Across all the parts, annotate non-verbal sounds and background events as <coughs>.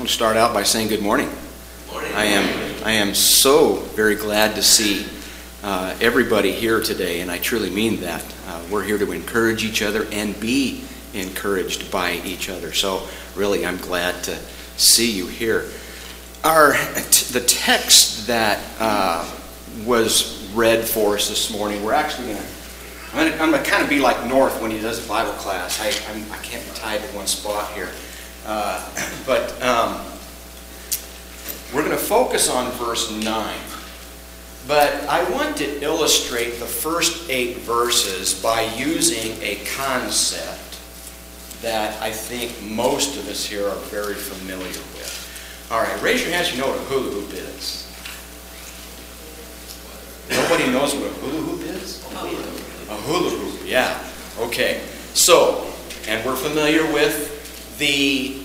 want to start out by saying good morning. Morning. I am, I am so very glad to see uh, everybody here today, and I truly mean that. Uh, we're here to encourage each other and be encouraged by each other. So, really, I'm glad to see you here. Our, t- the text that uh, was read for us this morning, we're actually going to I'm going to kind of be like North when he does a Bible class. I, I'm, I can not be tied to one spot here. Uh, <coughs> but um, we're going to focus on verse 9. But I want to illustrate the first eight verses by using a concept that I think most of us here are very familiar with. All right, raise your hands. You know what a hula hoop is. Nobody knows what a hula hoop is? A hula hoop, yeah. Okay. So, and we're familiar with the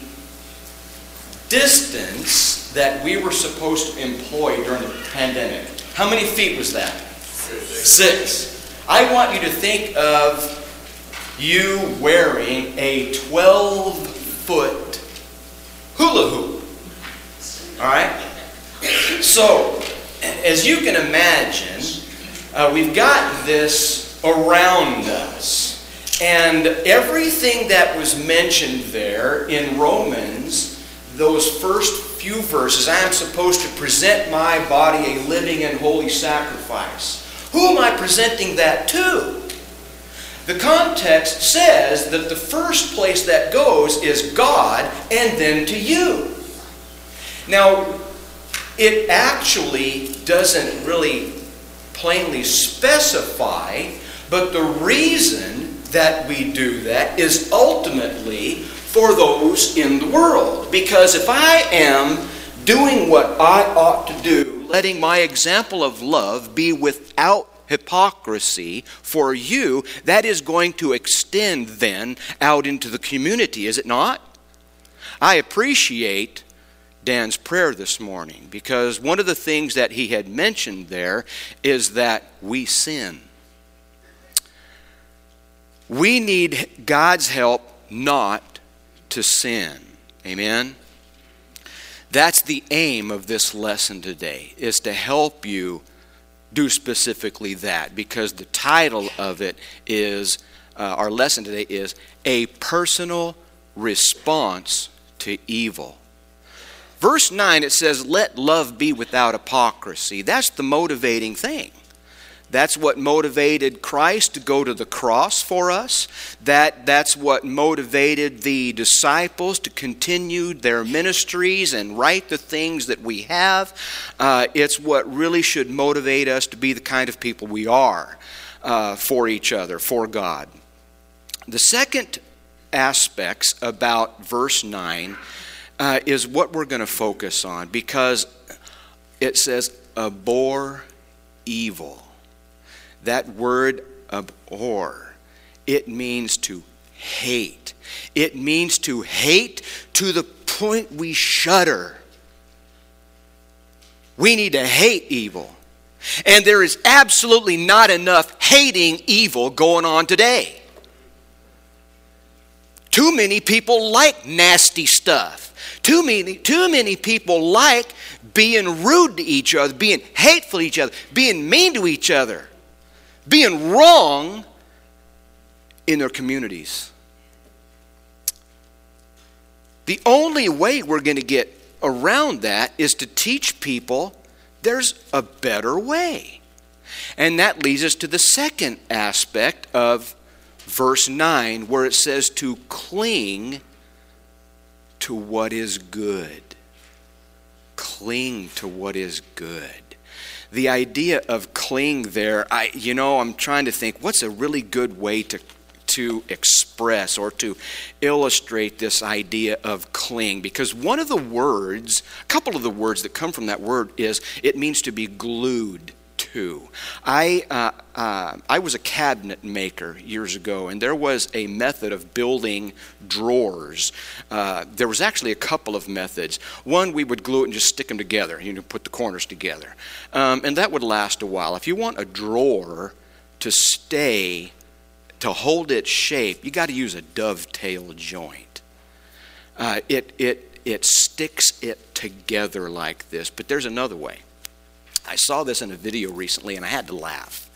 distance that we were supposed to employ during the pandemic. How many feet was that? Six. Six. I want you to think of you wearing a 12 foot hula hoop. All right? So, as you can imagine, uh, we've got this around us. And everything that was mentioned there in Romans, those first few verses, I am supposed to present my body a living and holy sacrifice. Who am I presenting that to? The context says that the first place that goes is God and then to you. Now, it actually doesn't really plainly specify, but the reason that we do that is ultimately for those in the world. Because if I am doing what I ought to do, letting my example of love be without hypocrisy for you, that is going to extend then out into the community, is it not? I appreciate Dan's prayer this morning because one of the things that he had mentioned there is that we sin. We need God's help not to sin. Amen. That's the aim of this lesson today is to help you do specifically that because the title of it is uh, our lesson today is a personal response to evil. Verse 9 it says let love be without hypocrisy. That's the motivating thing. That's what motivated Christ to go to the cross for us. That, that's what motivated the disciples to continue their ministries and write the things that we have. Uh, it's what really should motivate us to be the kind of people we are uh, for each other, for God. The second aspects about verse 9 uh, is what we're going to focus on because it says, abhor evil that word abhor, it means to hate. It means to hate to the point we shudder. We need to hate evil. And there is absolutely not enough hating evil going on today. Too many people like nasty stuff. Too many, too many people like being rude to each other, being hateful to each other, being mean to each other being wrong in their communities. The only way we're going to get around that is to teach people there's a better way. And that leads us to the second aspect of verse 9, where it says to cling to what is good. Cling to what is good the idea of cling there, I, you know, I'm trying to think what's a really good way to, to express or to illustrate this idea of cling. Because one of the words, a couple of the words that come from that word is it means to be glued I, uh, uh, I was a cabinet maker years ago, and there was a method of building drawers. Uh, there was actually a couple of methods. One, we would glue it and just stick them together, you know, put the corners together. Um, and that would last a while. If you want a drawer to stay, to hold its shape, you got to use a dovetail joint. Uh, it, it, it sticks it together like this. But there's another way. I saw this in a video recently and I had to laugh.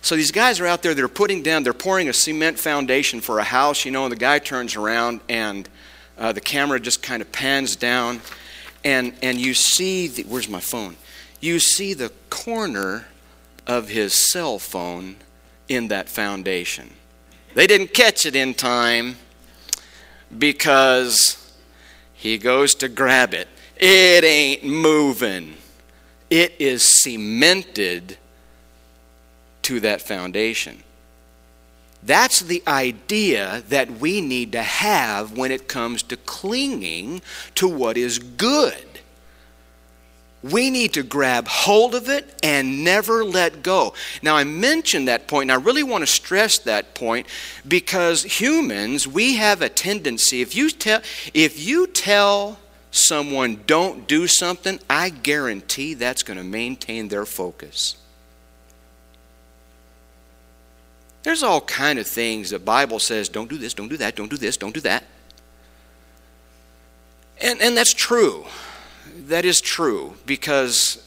So these guys are out there, they're putting down, they're pouring a cement foundation for a house, you know, and the guy turns around and uh, the camera just kind of pans down and, and you see, the, where's my phone? You see the corner of his cell phone in that foundation. They didn't catch it in time because he goes to grab it. It ain't moving. It is cemented to that foundation. That's the idea that we need to have when it comes to clinging to what is good. We need to grab hold of it and never let go. Now, I mentioned that point, and I really want to stress that point because humans, we have a tendency, if you tell, if you tell someone don't do something, I guarantee that's going to maintain their focus. There's all kind of things the Bible says, don't do this, don't do that, don't do this, don't do that. And, and that's true. That is true because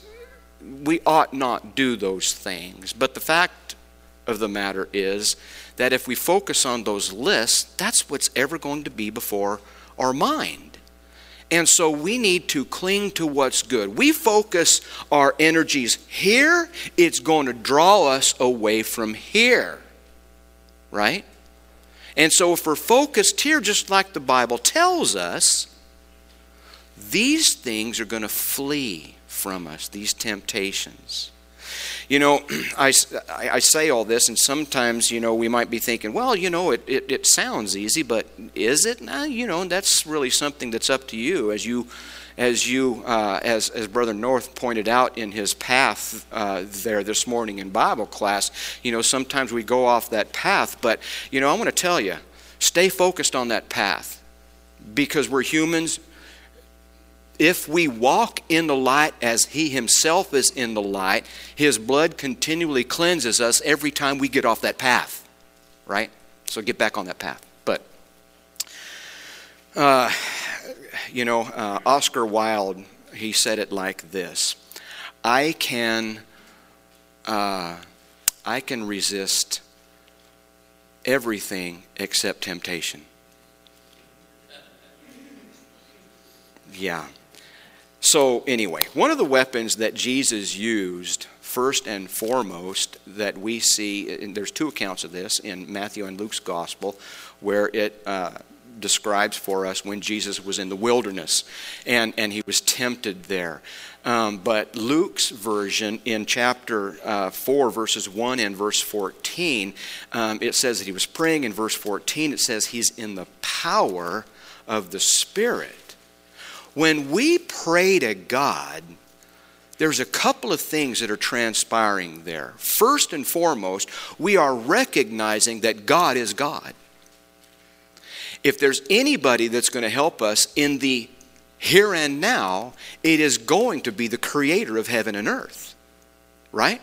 we ought not do those things. But the fact of the matter is that if we focus on those lists, that's what's ever going to be before our mind. And so we need to cling to what's good. We focus our energies here, it's going to draw us away from here right? And so if we're focused here, just like the Bible tells us, these things are going to flee from us, these temptations. You know, <clears throat> I, I say all this, and sometimes, you know, we might be thinking, well, you know, it, it, it sounds easy, but is it? Nah, you know, that's really something that's up to you as you as you, uh, as, as Brother North pointed out in his path uh, there this morning in Bible class, you know, sometimes we go off that path. But, you know, I want to tell you, stay focused on that path because we're humans. If we walk in the light as He Himself is in the light, His blood continually cleanses us every time we get off that path, right? So get back on that path. But, uh, you know, uh, Oscar Wilde, he said it like this I can, uh, I can resist everything except temptation. <laughs> Yeah. So, anyway, one of the weapons that Jesus used, first and foremost, that we see, and there's two accounts of this in Matthew and Luke's gospel, where it uh, describes for us when Jesus was in the wilderness and, and he was tempted there. Um, but Luke's version in chapter uh, 4, verses 1 and verse 14, um, it says that he was praying. In verse 14, it says he's in the power of the Spirit. When we pray to God, there's a couple of things that are transpiring there. First and foremost, we are recognizing that God is God if there's anybody that's going to help us in the here and now, it is going to be the creator of heaven and earth. Right?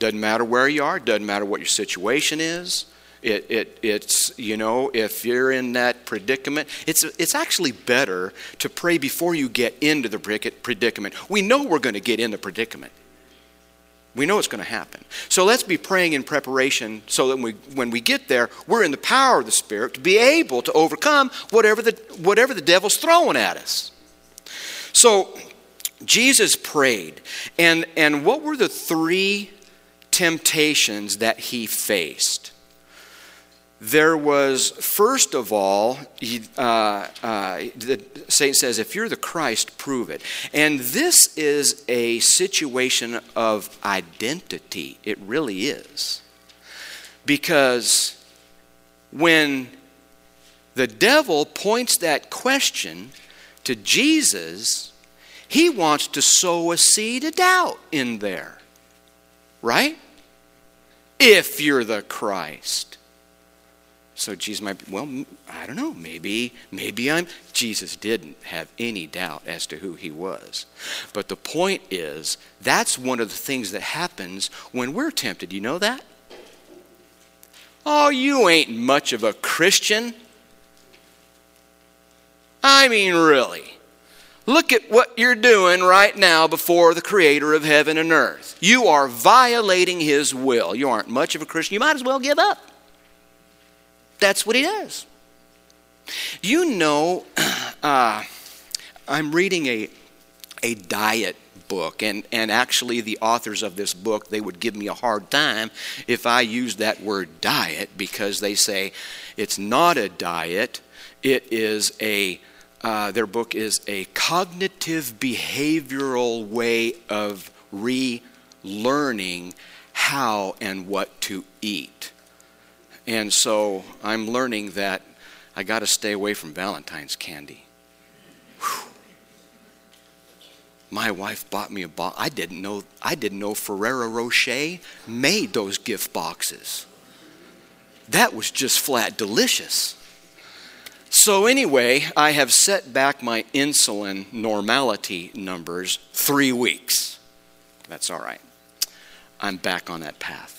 Doesn't matter where you are, doesn't matter what your situation is. It, it, it's, you know, if you're in that predicament, it's, it's actually better to pray before you get into the predicament. We know we're going to get in the predicament. We know it's going to happen. So let's be praying in preparation so that we, when we get there, we're in the power of the Spirit to be able to overcome whatever the, whatever the devil's throwing at us. So Jesus prayed. And, and what were the three temptations that he faced? There was, first of all, uh, uh, the Satan says, if you're the Christ, prove it. And this is a situation of identity. It really is. Because when the devil points that question to Jesus, he wants to sow a seed of doubt in there. Right? If you're the Christ. So Jesus might be, well, I don't know, maybe, maybe I'm. Jesus didn't have any doubt as to who he was. But the point is, that's one of the things that happens when we're tempted. You know that? Oh, you ain't much of a Christian. I mean, really. Look at what you're doing right now before the creator of heaven and earth. You are violating his will. You aren't much of a Christian. You might as well give up. That's what he does. You know, <clears throat> uh, I'm reading a, a diet book, and, and actually, the authors of this book, they would give me a hard time if I used that word diet because they say it's not a diet, it is a uh, their book is a cognitive behavioral way of relearning how and what to eat. And so I'm learning that I got to stay away from Valentine's candy. Whew. My wife bought me a box. I didn't know. I didn't know Ferrero Rocher made those gift boxes. That was just flat delicious. So anyway, I have set back my insulin normality numbers three weeks. That's all right. I'm back on that path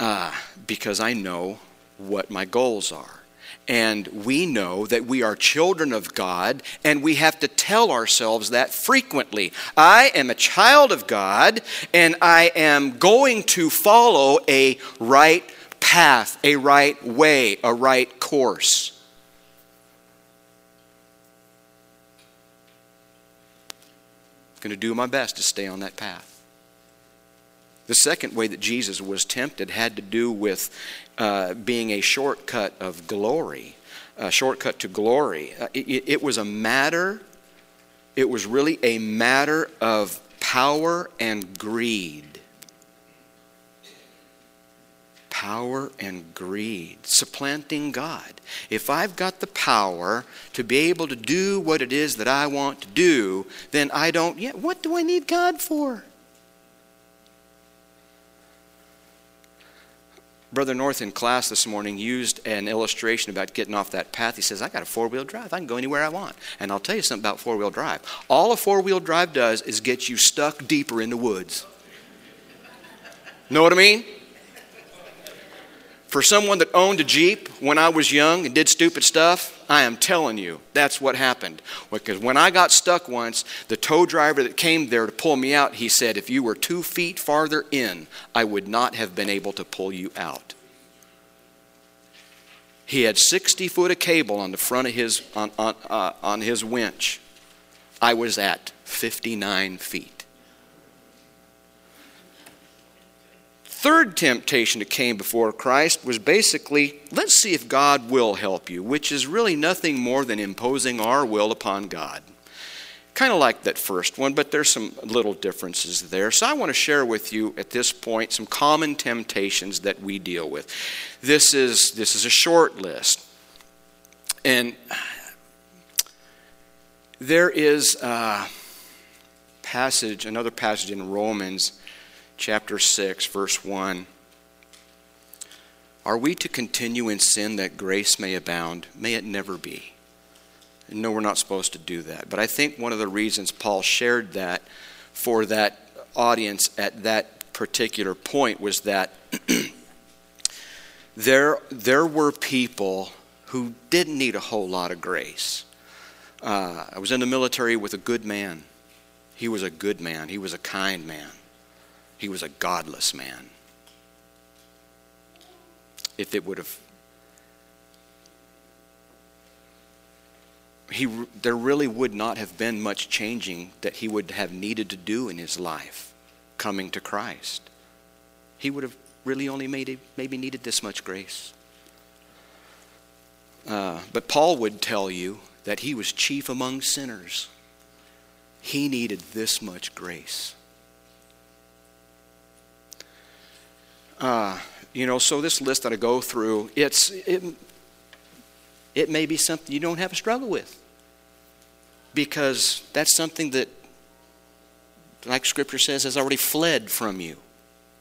uh, because I know what my goals are. And we know that we are children of God, and we have to tell ourselves that frequently. I am a child of God, and I am going to follow a right path, a right way, a right course. I'm going to do my best to stay on that path. The second way that Jesus was tempted had to do with uh, being a shortcut of glory, a shortcut to glory. Uh, it, it was a matter, it was really a matter of power and greed. Power and greed, supplanting God. If I've got the power to be able to do what it is that I want to do, then I don't, yeah, what do I need God for? Brother North in class this morning used an illustration about getting off that path. He says, I got a four wheel drive. I can go anywhere I want. And I'll tell you something about four wheel drive. All a four wheel drive does is get you stuck deeper in the woods. Know what I mean? For someone that owned a Jeep when I was young and did stupid stuff, I am telling you, that's what happened. Because when I got stuck once, the tow driver that came there to pull me out, he said, if you were two feet farther in, I would not have been able to pull you out. He had 60 foot of cable on the front of his, on, on, uh, on his winch. I was at 59 feet. Third temptation that came before Christ was basically let's see if God will help you, which is really nothing more than imposing our will upon God. Kind of like that first one, but there's some little differences there. So I want to share with you at this point some common temptations that we deal with. This is this is a short list. And there is a passage, another passage in Romans chapter 6, verse 1. Are we to continue in sin that grace may abound? May it never be. No, we're not supposed to do that. But I think one of the reasons Paul shared that for that audience at that particular point was that <clears throat> there, there were people who didn't need a whole lot of grace. Uh, I was in the military with a good man. He was a good man, he was a kind man. He was a godless man. If it would have he, there really would not have been much changing that he would have needed to do in his life coming to Christ. He would have really only made, maybe needed this much grace. Uh, but Paul would tell you that he was chief among sinners. He needed this much grace. Uh, you know, so this list that I go through, it's it, it may be something you don't have a struggle with because that's something that, like Scripture says, has already fled from you,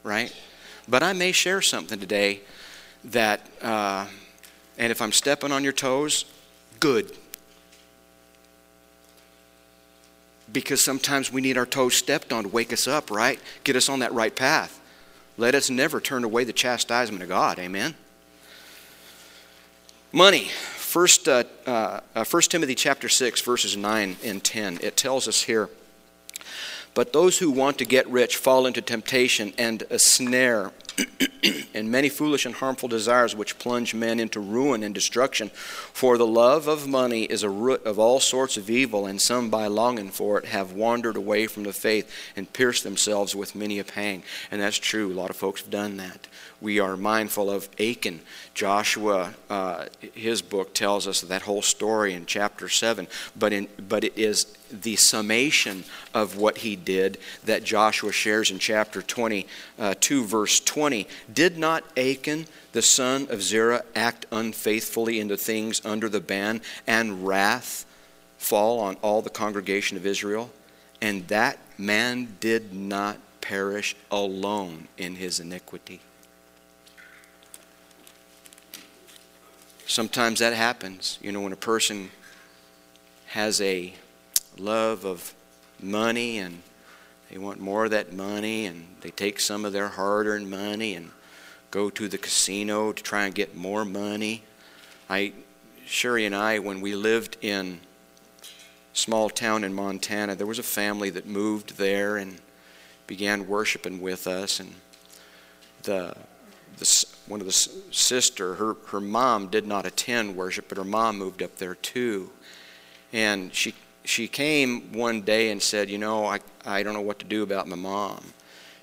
right? But I may share something today that, uh, and if I'm stepping on your toes, good. Because sometimes we need our toes stepped on to wake us up, right? Get us on that right path. Let us never turn away the chastisement of God. Amen. Money. First, uh, uh, 1 uh, Timothy chapter 6, verses 9 and 10, it tells us here, But those who want to get rich fall into temptation and a snare and many foolish and harmful desires which plunge men into ruin and destruction. For the love of money is a root of all sorts of evil, and some by longing for it have wandered away from the faith and pierced themselves with many a pang. And that's true. A lot of folks have done that we are mindful of Achan. Joshua, uh, his book tells us that whole story in chapter 7, but, in, but it is the summation of what he did that Joshua shares in chapter 22, uh, verse 20. Did not Achan, the son of Zerah, act unfaithfully in the things under the ban, and wrath fall on all the congregation of Israel? And that man did not perish alone in his iniquity. Sometimes that happens, you know, when a person has a love of money and they want more of that money and they take some of their hard earned money and go to the casino to try and get more money. I, Sherry and I, when we lived in small town in Montana, there was a family that moved there and began worshiping with us and the the, one of the sister, her, her mom did not attend worship, but her mom moved up there too. And she, she came one day and said, You know, I, I don't know what to do about my mom.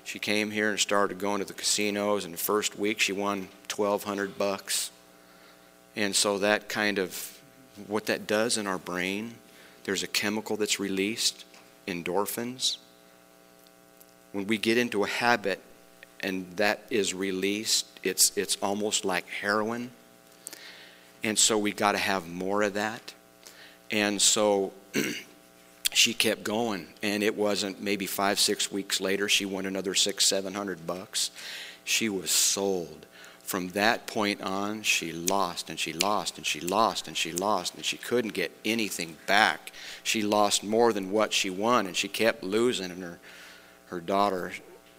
She came here and started going to the casinos, and the first week she won 1200 bucks. And so that kind of, what that does in our brain, there's a chemical that's released, endorphins. When we get into a habit and that is released, it's, it's almost like heroin. And so we got to have more of that. And so <clears throat> she kept going, and it wasn't maybe five, six weeks later, she won another six, seven hundred bucks. She was sold. From that point on, she lost and she lost and she lost and she lost and she couldn't get anything back. She lost more than what she won, and she kept losing. And her, her daughter,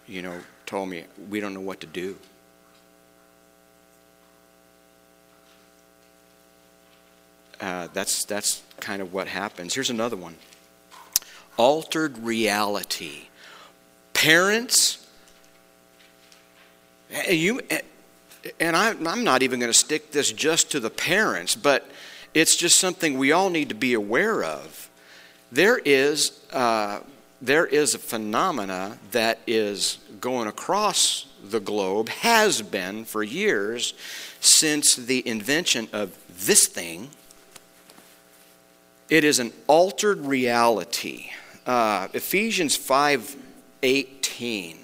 you know, told me, we don't know what to do. Uh, that's, that's kind of what happens. Here's another one altered reality. Parents, you, and I, I'm not even going to stick this just to the parents, but it's just something we all need to be aware of. There is. Uh, there is a phenomena that is going across the globe, has been for years since the invention of this thing. It is an altered reality. Uh, Ephesians 5 18,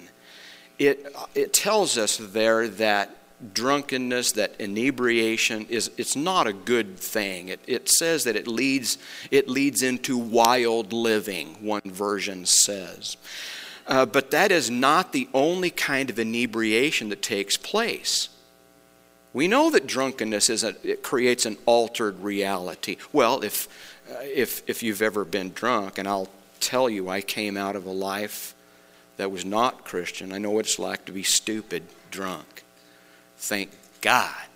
it, it tells us there that drunkenness, that inebriation is it's not a good thing. It, it says that it leads it leads into wild living. One version says, uh, but that is not the only kind of inebriation that takes place. We know that drunkenness is a, it creates an altered reality. Well, if if if you've ever been drunk, and I'll tell you, I came out of a life that was not Christian. I know what it's like to be stupid drunk. Thank God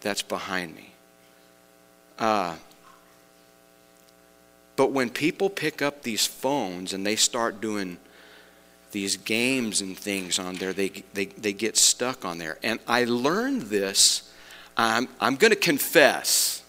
that's behind me. Uh, but when people pick up these phones and they start doing these games and things on there, they, they, they get stuck on there. And I learned this, I'm, I'm going to confess.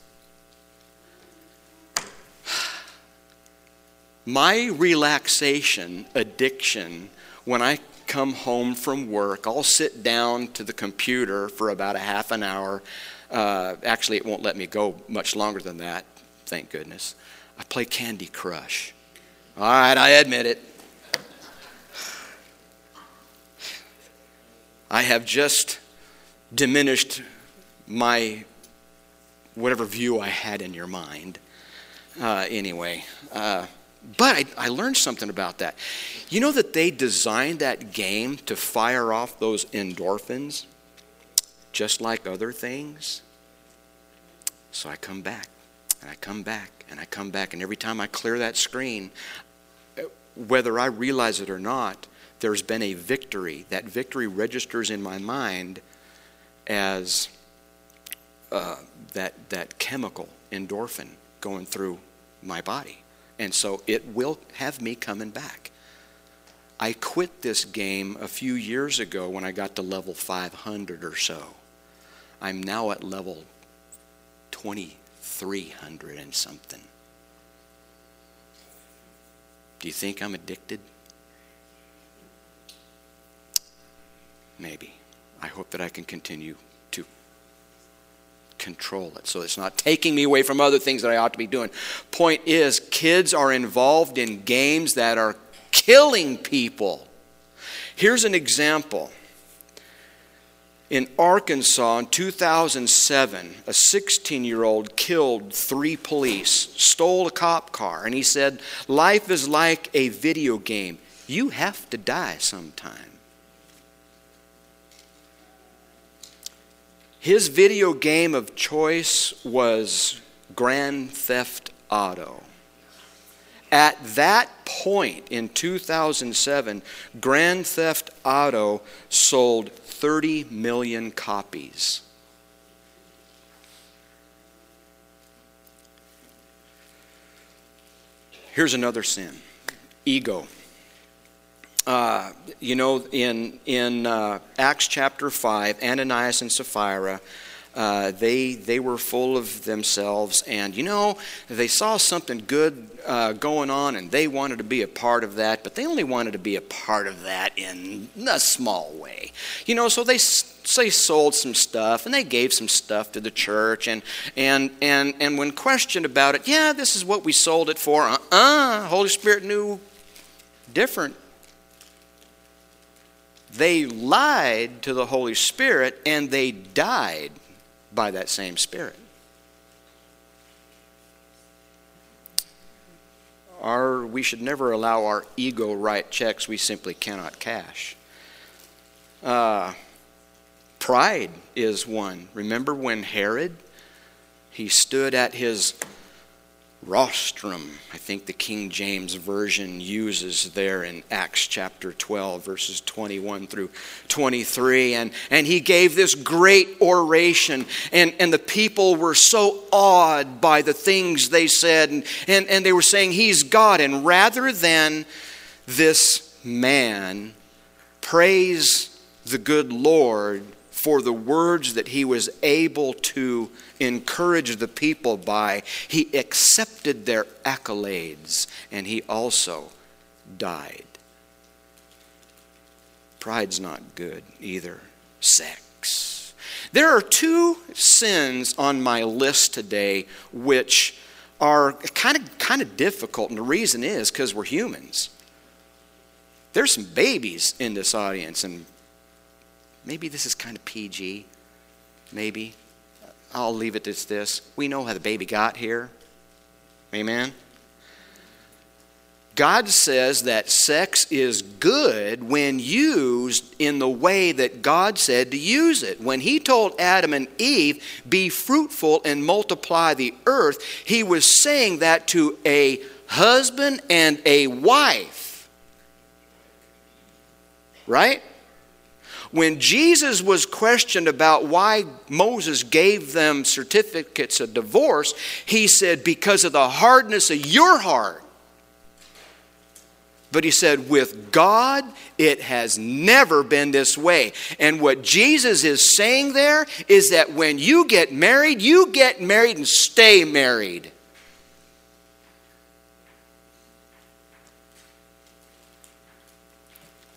My relaxation addiction when I come home from work, I'll sit down to the computer for about a half an hour. Uh, actually, it won't let me go much longer than that, thank goodness. I play Candy Crush. All right, I admit it. I have just diminished my whatever view I had in your mind. Uh, anyway, uh, but I, I, learned something about that. You know that they designed that game to fire off those endorphins, just like other things? So I come back, and I come back, and I come back, and every time I clear that screen, whether I realize it or not, there's been a victory. That victory registers in my mind as uh, that, that chemical endorphin going through my body. And so it will have me coming back. I quit this game a few years ago when I got to level 500 or so. I'm now at level 2300 and something. Do you think I'm addicted? Maybe. I hope that I can continue control it so it's not taking me away from other things that I ought to be doing. Point is, kids are involved in games that are killing people. Here's an example. In Arkansas in 2007, a 16 year old killed three police, stole a cop car, and he said, Life is like a video game. You have to die sometime. His video game of choice was Grand Theft Auto. At that point in 2007, Grand Theft Auto sold 30 million copies. Here's another sin ego. Uh, you know, in, in uh, Acts chapter 5, Ananias and Sapphira uh, they, they were full of themselves, and you know, they saw something good uh, going on, and they wanted to be a part of that, but they only wanted to be a part of that in a small way. You know, so they, they sold some stuff, and they gave some stuff to the church, and, and, and, and when questioned about it, yeah, this is what we sold it for. Uh uh Holy Spirit knew different they lied to the Holy Spirit and they died by that same Spirit. Our, we should never allow our ego write checks we simply cannot cash. Uh, pride is one. Remember when Herod, he stood at his rostrum, I think the King James Version uses there in Acts chapter 12, verses 21 through 23. And, and he gave this great oration, and, and the people were so awed by the things they said, and, and, and they were saying, He's God. And rather than this man praise the good Lord for the words that he was able to encourage the people by, he accepted their accolades and he also died. Pride's not good either. Sex. There are two sins on my list today which are kind of kind of difficult and the reason is cuz we're humans. There's some babies in this audience and Maybe this is kind of PG. Maybe. I'll leave it as this. We know how the baby got here. Amen. God says that sex is good when used in the way that God said to use it. When He told Adam and Eve, be fruitful and multiply the earth, He was saying that to a husband and a wife. Right? When Jesus was questioned about why Moses gave them certificates of divorce, he said, Because of the hardness of your heart. But he said, with God, it has never been this way. And what Jesus is saying there is that when you get married, you get married and stay married.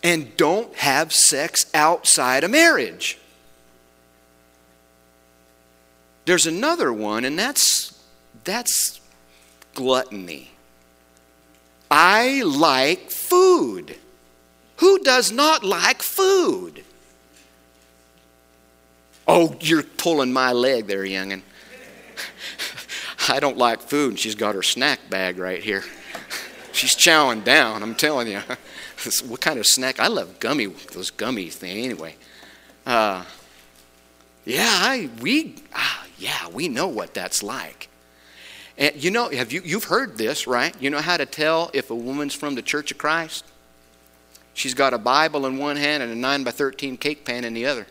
And don't have sex outside of marriage. There's another one, and that's, that's gluttony. I like food. Who does not like food? Oh, you're pulling my leg there, youngin. <laughs> I don't like food, and she's got her snack bag right here. <laughs> She's chowing down, I'm telling you. <laughs> what kind of snack? I love gummy, those gummy thing anyway. Uh, yeah, I, we, ah, yeah, we know what that's like. And you know, have you, you've heard this, right? You know how to tell if a woman's from the Church of Christ? She's got a Bible in one hand and a 9 by 13 cake pan in the other.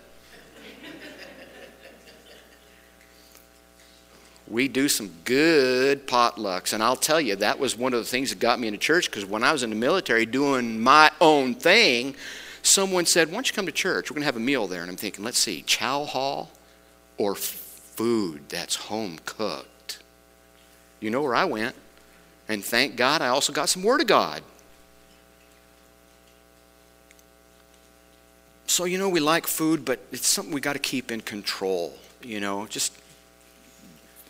We do some good potlucks. And I'll tell you, that was one of the things that got me into church because when I was in the military doing my own thing, someone said, Why don't you come to church? We're going to have a meal there. And I'm thinking, Let's see, chow hall or food that's home cooked? You know where I went. And thank God I also got some Word of God. So, you know, we like food, but it's something we got to keep in control. You know, just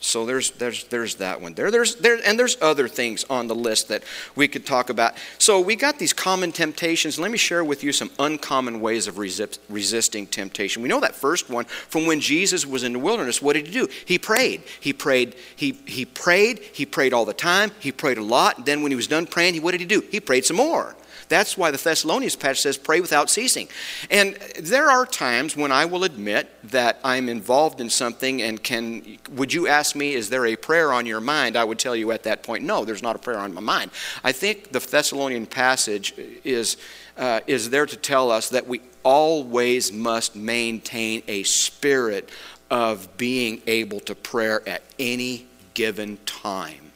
so there's there's there's that one there. There's there and there's other things on the list that we could talk about. So we got these common temptations. Let me share with you some uncommon ways of resist, resisting temptation. We know that first one from when Jesus was in the wilderness. What did he do? He prayed. He prayed. He he prayed. He prayed all the time. He prayed a lot. And then when he was done praying, he what did he do? He prayed some more. That's why the Thessalonians passage says, pray without ceasing. And there are times when I will admit that I'm involved in something and can, would you ask me, is there a prayer on your mind? I would tell you at that point, no, there's not a prayer on my mind. I think the Thessalonian passage is, uh, is there to tell us that we always must maintain a spirit of being able to prayer at any given time.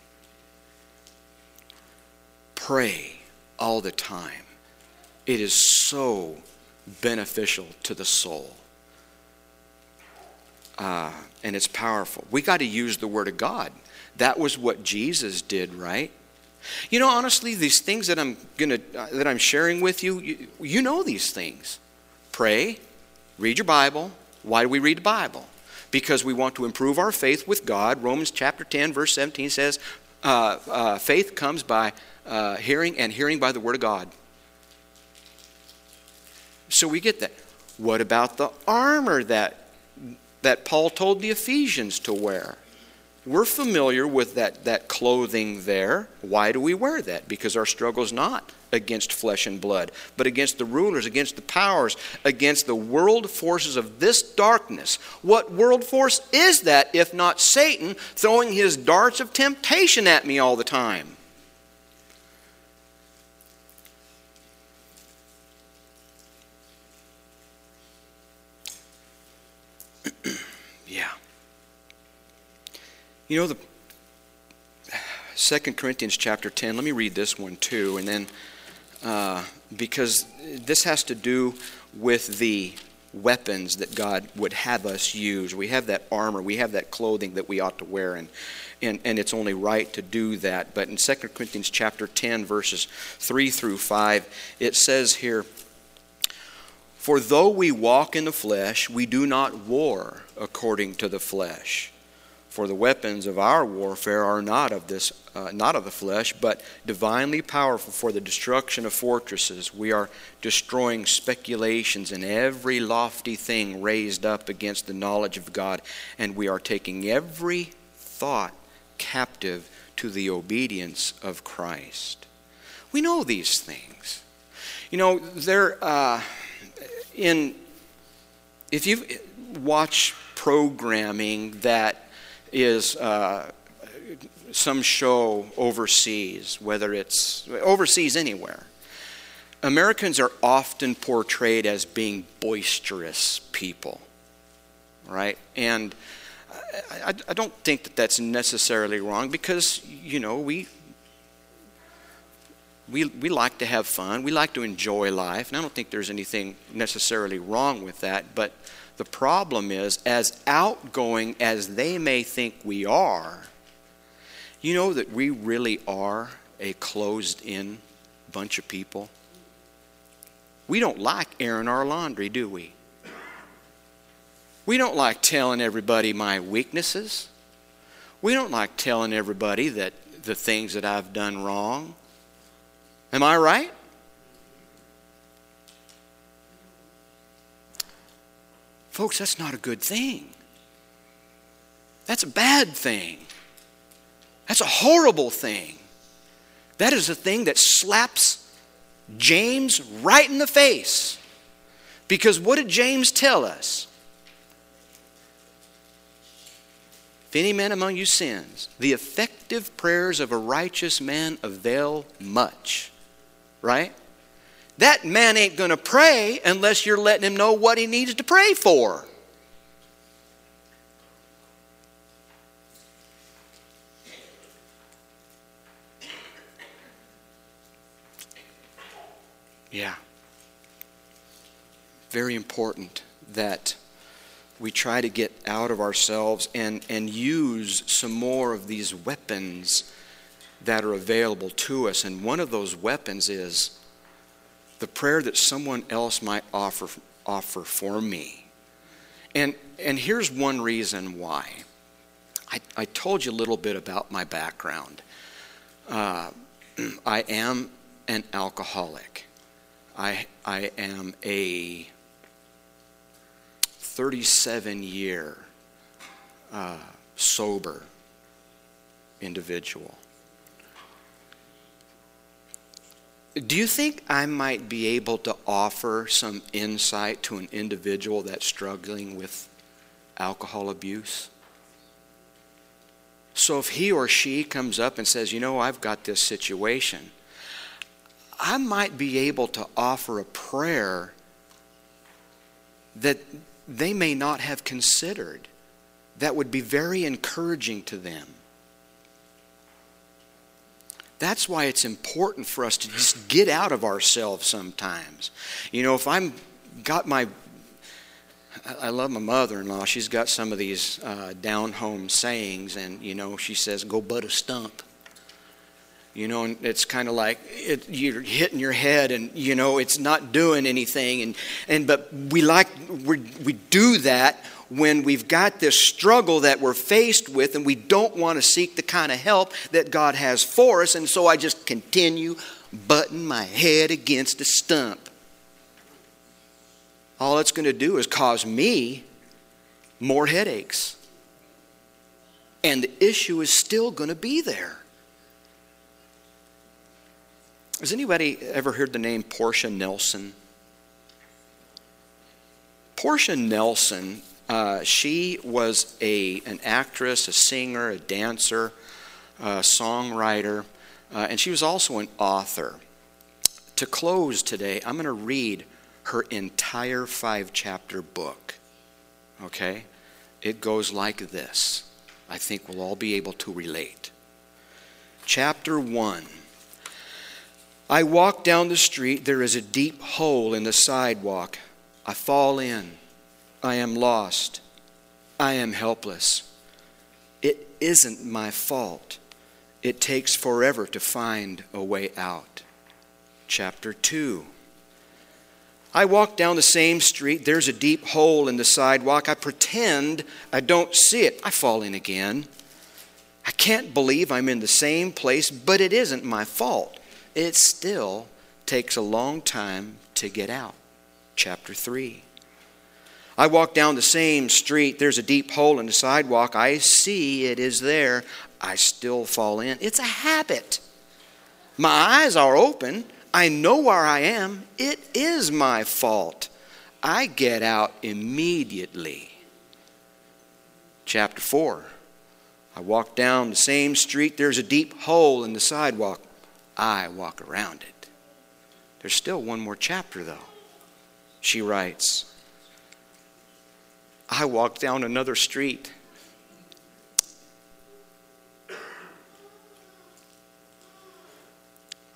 Pray all the time. It is so beneficial to the soul. Uh, and it's powerful. We got to use the Word of God. That was what Jesus did, right? You know, honestly, these things that I'm gonna uh, that I'm sharing with you, you, you know these things. Pray, read your Bible. Why do we read the Bible? Because we want to improve our faith with God. Romans chapter 10, verse 17 says, uh, uh, faith comes by uh, hearing and hearing by the Word of God. So we get that. What about the armor that, that Paul told the Ephesians to wear? We're familiar with that, that clothing there. Why do we wear that? Because our struggle is not against flesh and blood, but against the rulers, against the powers, against the world forces of this darkness. What world force is that if not Satan throwing his darts of temptation at me all the time? You know, the Second Corinthians chapter 10, let me read this one too, and then uh, because this has to do with the weapons that God would have us use. We have that armor, we have that clothing that we ought to wear, and, and, and it's only right to do that. But in 2 Corinthians chapter 10, verses 3 through 5, it says here, For though we walk in the flesh, we do not war according to the flesh. For the weapons of our warfare are not of this, uh, not of the flesh, but divinely powerful for the destruction of fortresses. We are destroying speculations and every lofty thing raised up against the knowledge of God, and we are taking every thought captive to the obedience of Christ. We know these things. You know, they're uh, in. If you watch programming that is uh, some show overseas, whether it's overseas anywhere. Americans are often portrayed as being boisterous people, right? And I, I, don't think that that's necessarily wrong because, you know, we, we, we like to have fun. We like to enjoy life. And I don't think there's anything necessarily wrong with that. But the problem is, as outgoing as they may think we are, you know that we really are a closed in bunch of people? We don't like airing our laundry, do we? We don't like telling everybody my weaknesses. We don't like telling everybody that the things that I've done wrong. Am I right? Folks, that's not a good thing. That's a bad thing. That's a horrible thing. That is a thing that slaps James right in the face. Because what did James tell us? If any man among you sins, the effective prayers of a righteous man avail much. Right? that man ain't going to pray unless you're letting him know what he needs to pray for. Yeah. Very important that we try to get out of ourselves and, and use some more of these weapons that are available to us. And one of those weapons is the prayer that someone else might offer, offer for me. And, and here's one reason why. I, I told you a little bit about my background. Uh, <clears throat> I am an alcoholic. I, I am a 37 year uh, sober individual. Do you think I might be able to offer some insight to an individual that's struggling with alcohol abuse? So if he or she comes up and says, You know, I've got this situation, I might be able to offer a prayer that they may not have considered that would be very encouraging to them. That's why it's important for us to just get out of ourselves sometimes. You know, if I'm got my I love my mother-in-law. She's got some of these uh, down-home sayings, and you know, she says, "Go butt a stump." You know, and it's kind of like it, you're hitting your head, and you know, it's not doing anything. And and but we like we we do that when we've got this struggle that we're faced with and we don't want to seek the kind of help that God has for us. And so I just continue butting my head against a stump. All it's going to do is cause me more headaches. And the issue is still going to be there. Has anybody ever heard the name Portia Nelson? Portia Nelson uh, she was a, an actress, a singer, a dancer, a songwriter, uh, and she was also an author. To close today, I'm going to read her entire five chapter book. Okay? It goes like this. I think we'll all be able to relate. Chapter 1 I walk down the street, there is a deep hole in the sidewalk. I fall in. I am lost. I am helpless. It isn't my fault. It takes forever to find a way out. Chapter 2. I walk down the same street. There's a deep hole in the sidewalk. I pretend I don't see it. I fall in again. I can't believe I'm in the same place, but it isn't my fault. It still takes a long time to get out. Chapter 3. I walk down the same street, there's a deep hole in the sidewalk. I see it is there. I still fall in. It's a habit. My eyes are open. I know where I am. It is my fault. I get out immediately. Chapter 4. I walk down the same street. There's a deep hole in the sidewalk. I walk around it. There's still one more chapter, though. She writes, I walked down another street.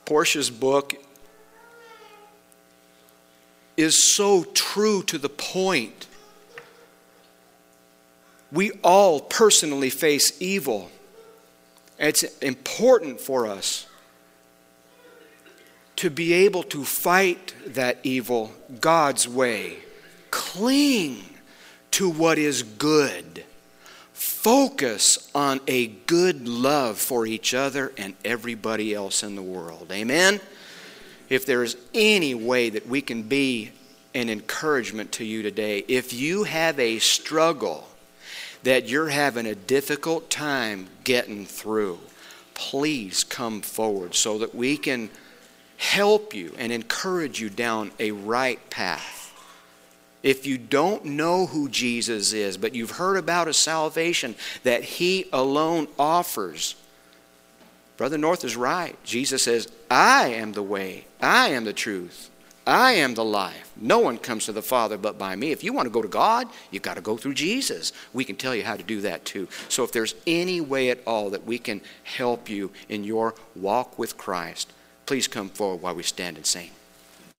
Portia's book is so true to the point. We all personally face evil. It's important for us to be able to fight that evil God's way. Cling to what is good. Focus on a good love for each other and everybody else in the world. Amen? If there's any way that we can be an encouragement to you today, if you have a struggle that you're having a difficult time getting through, please come forward so that we can help you and encourage you down a right path. If you don't know who Jesus is, but you've heard about a salvation that He alone offers, Brother North is right. Jesus says, I am the way, I am the truth, I am the life. No one comes to the Father but by me. If you want to go to God, you've got to go through Jesus. We can tell you how to do that too. So if there's any way at all that we can help you in your walk with Christ, please come forward while we stand and sing.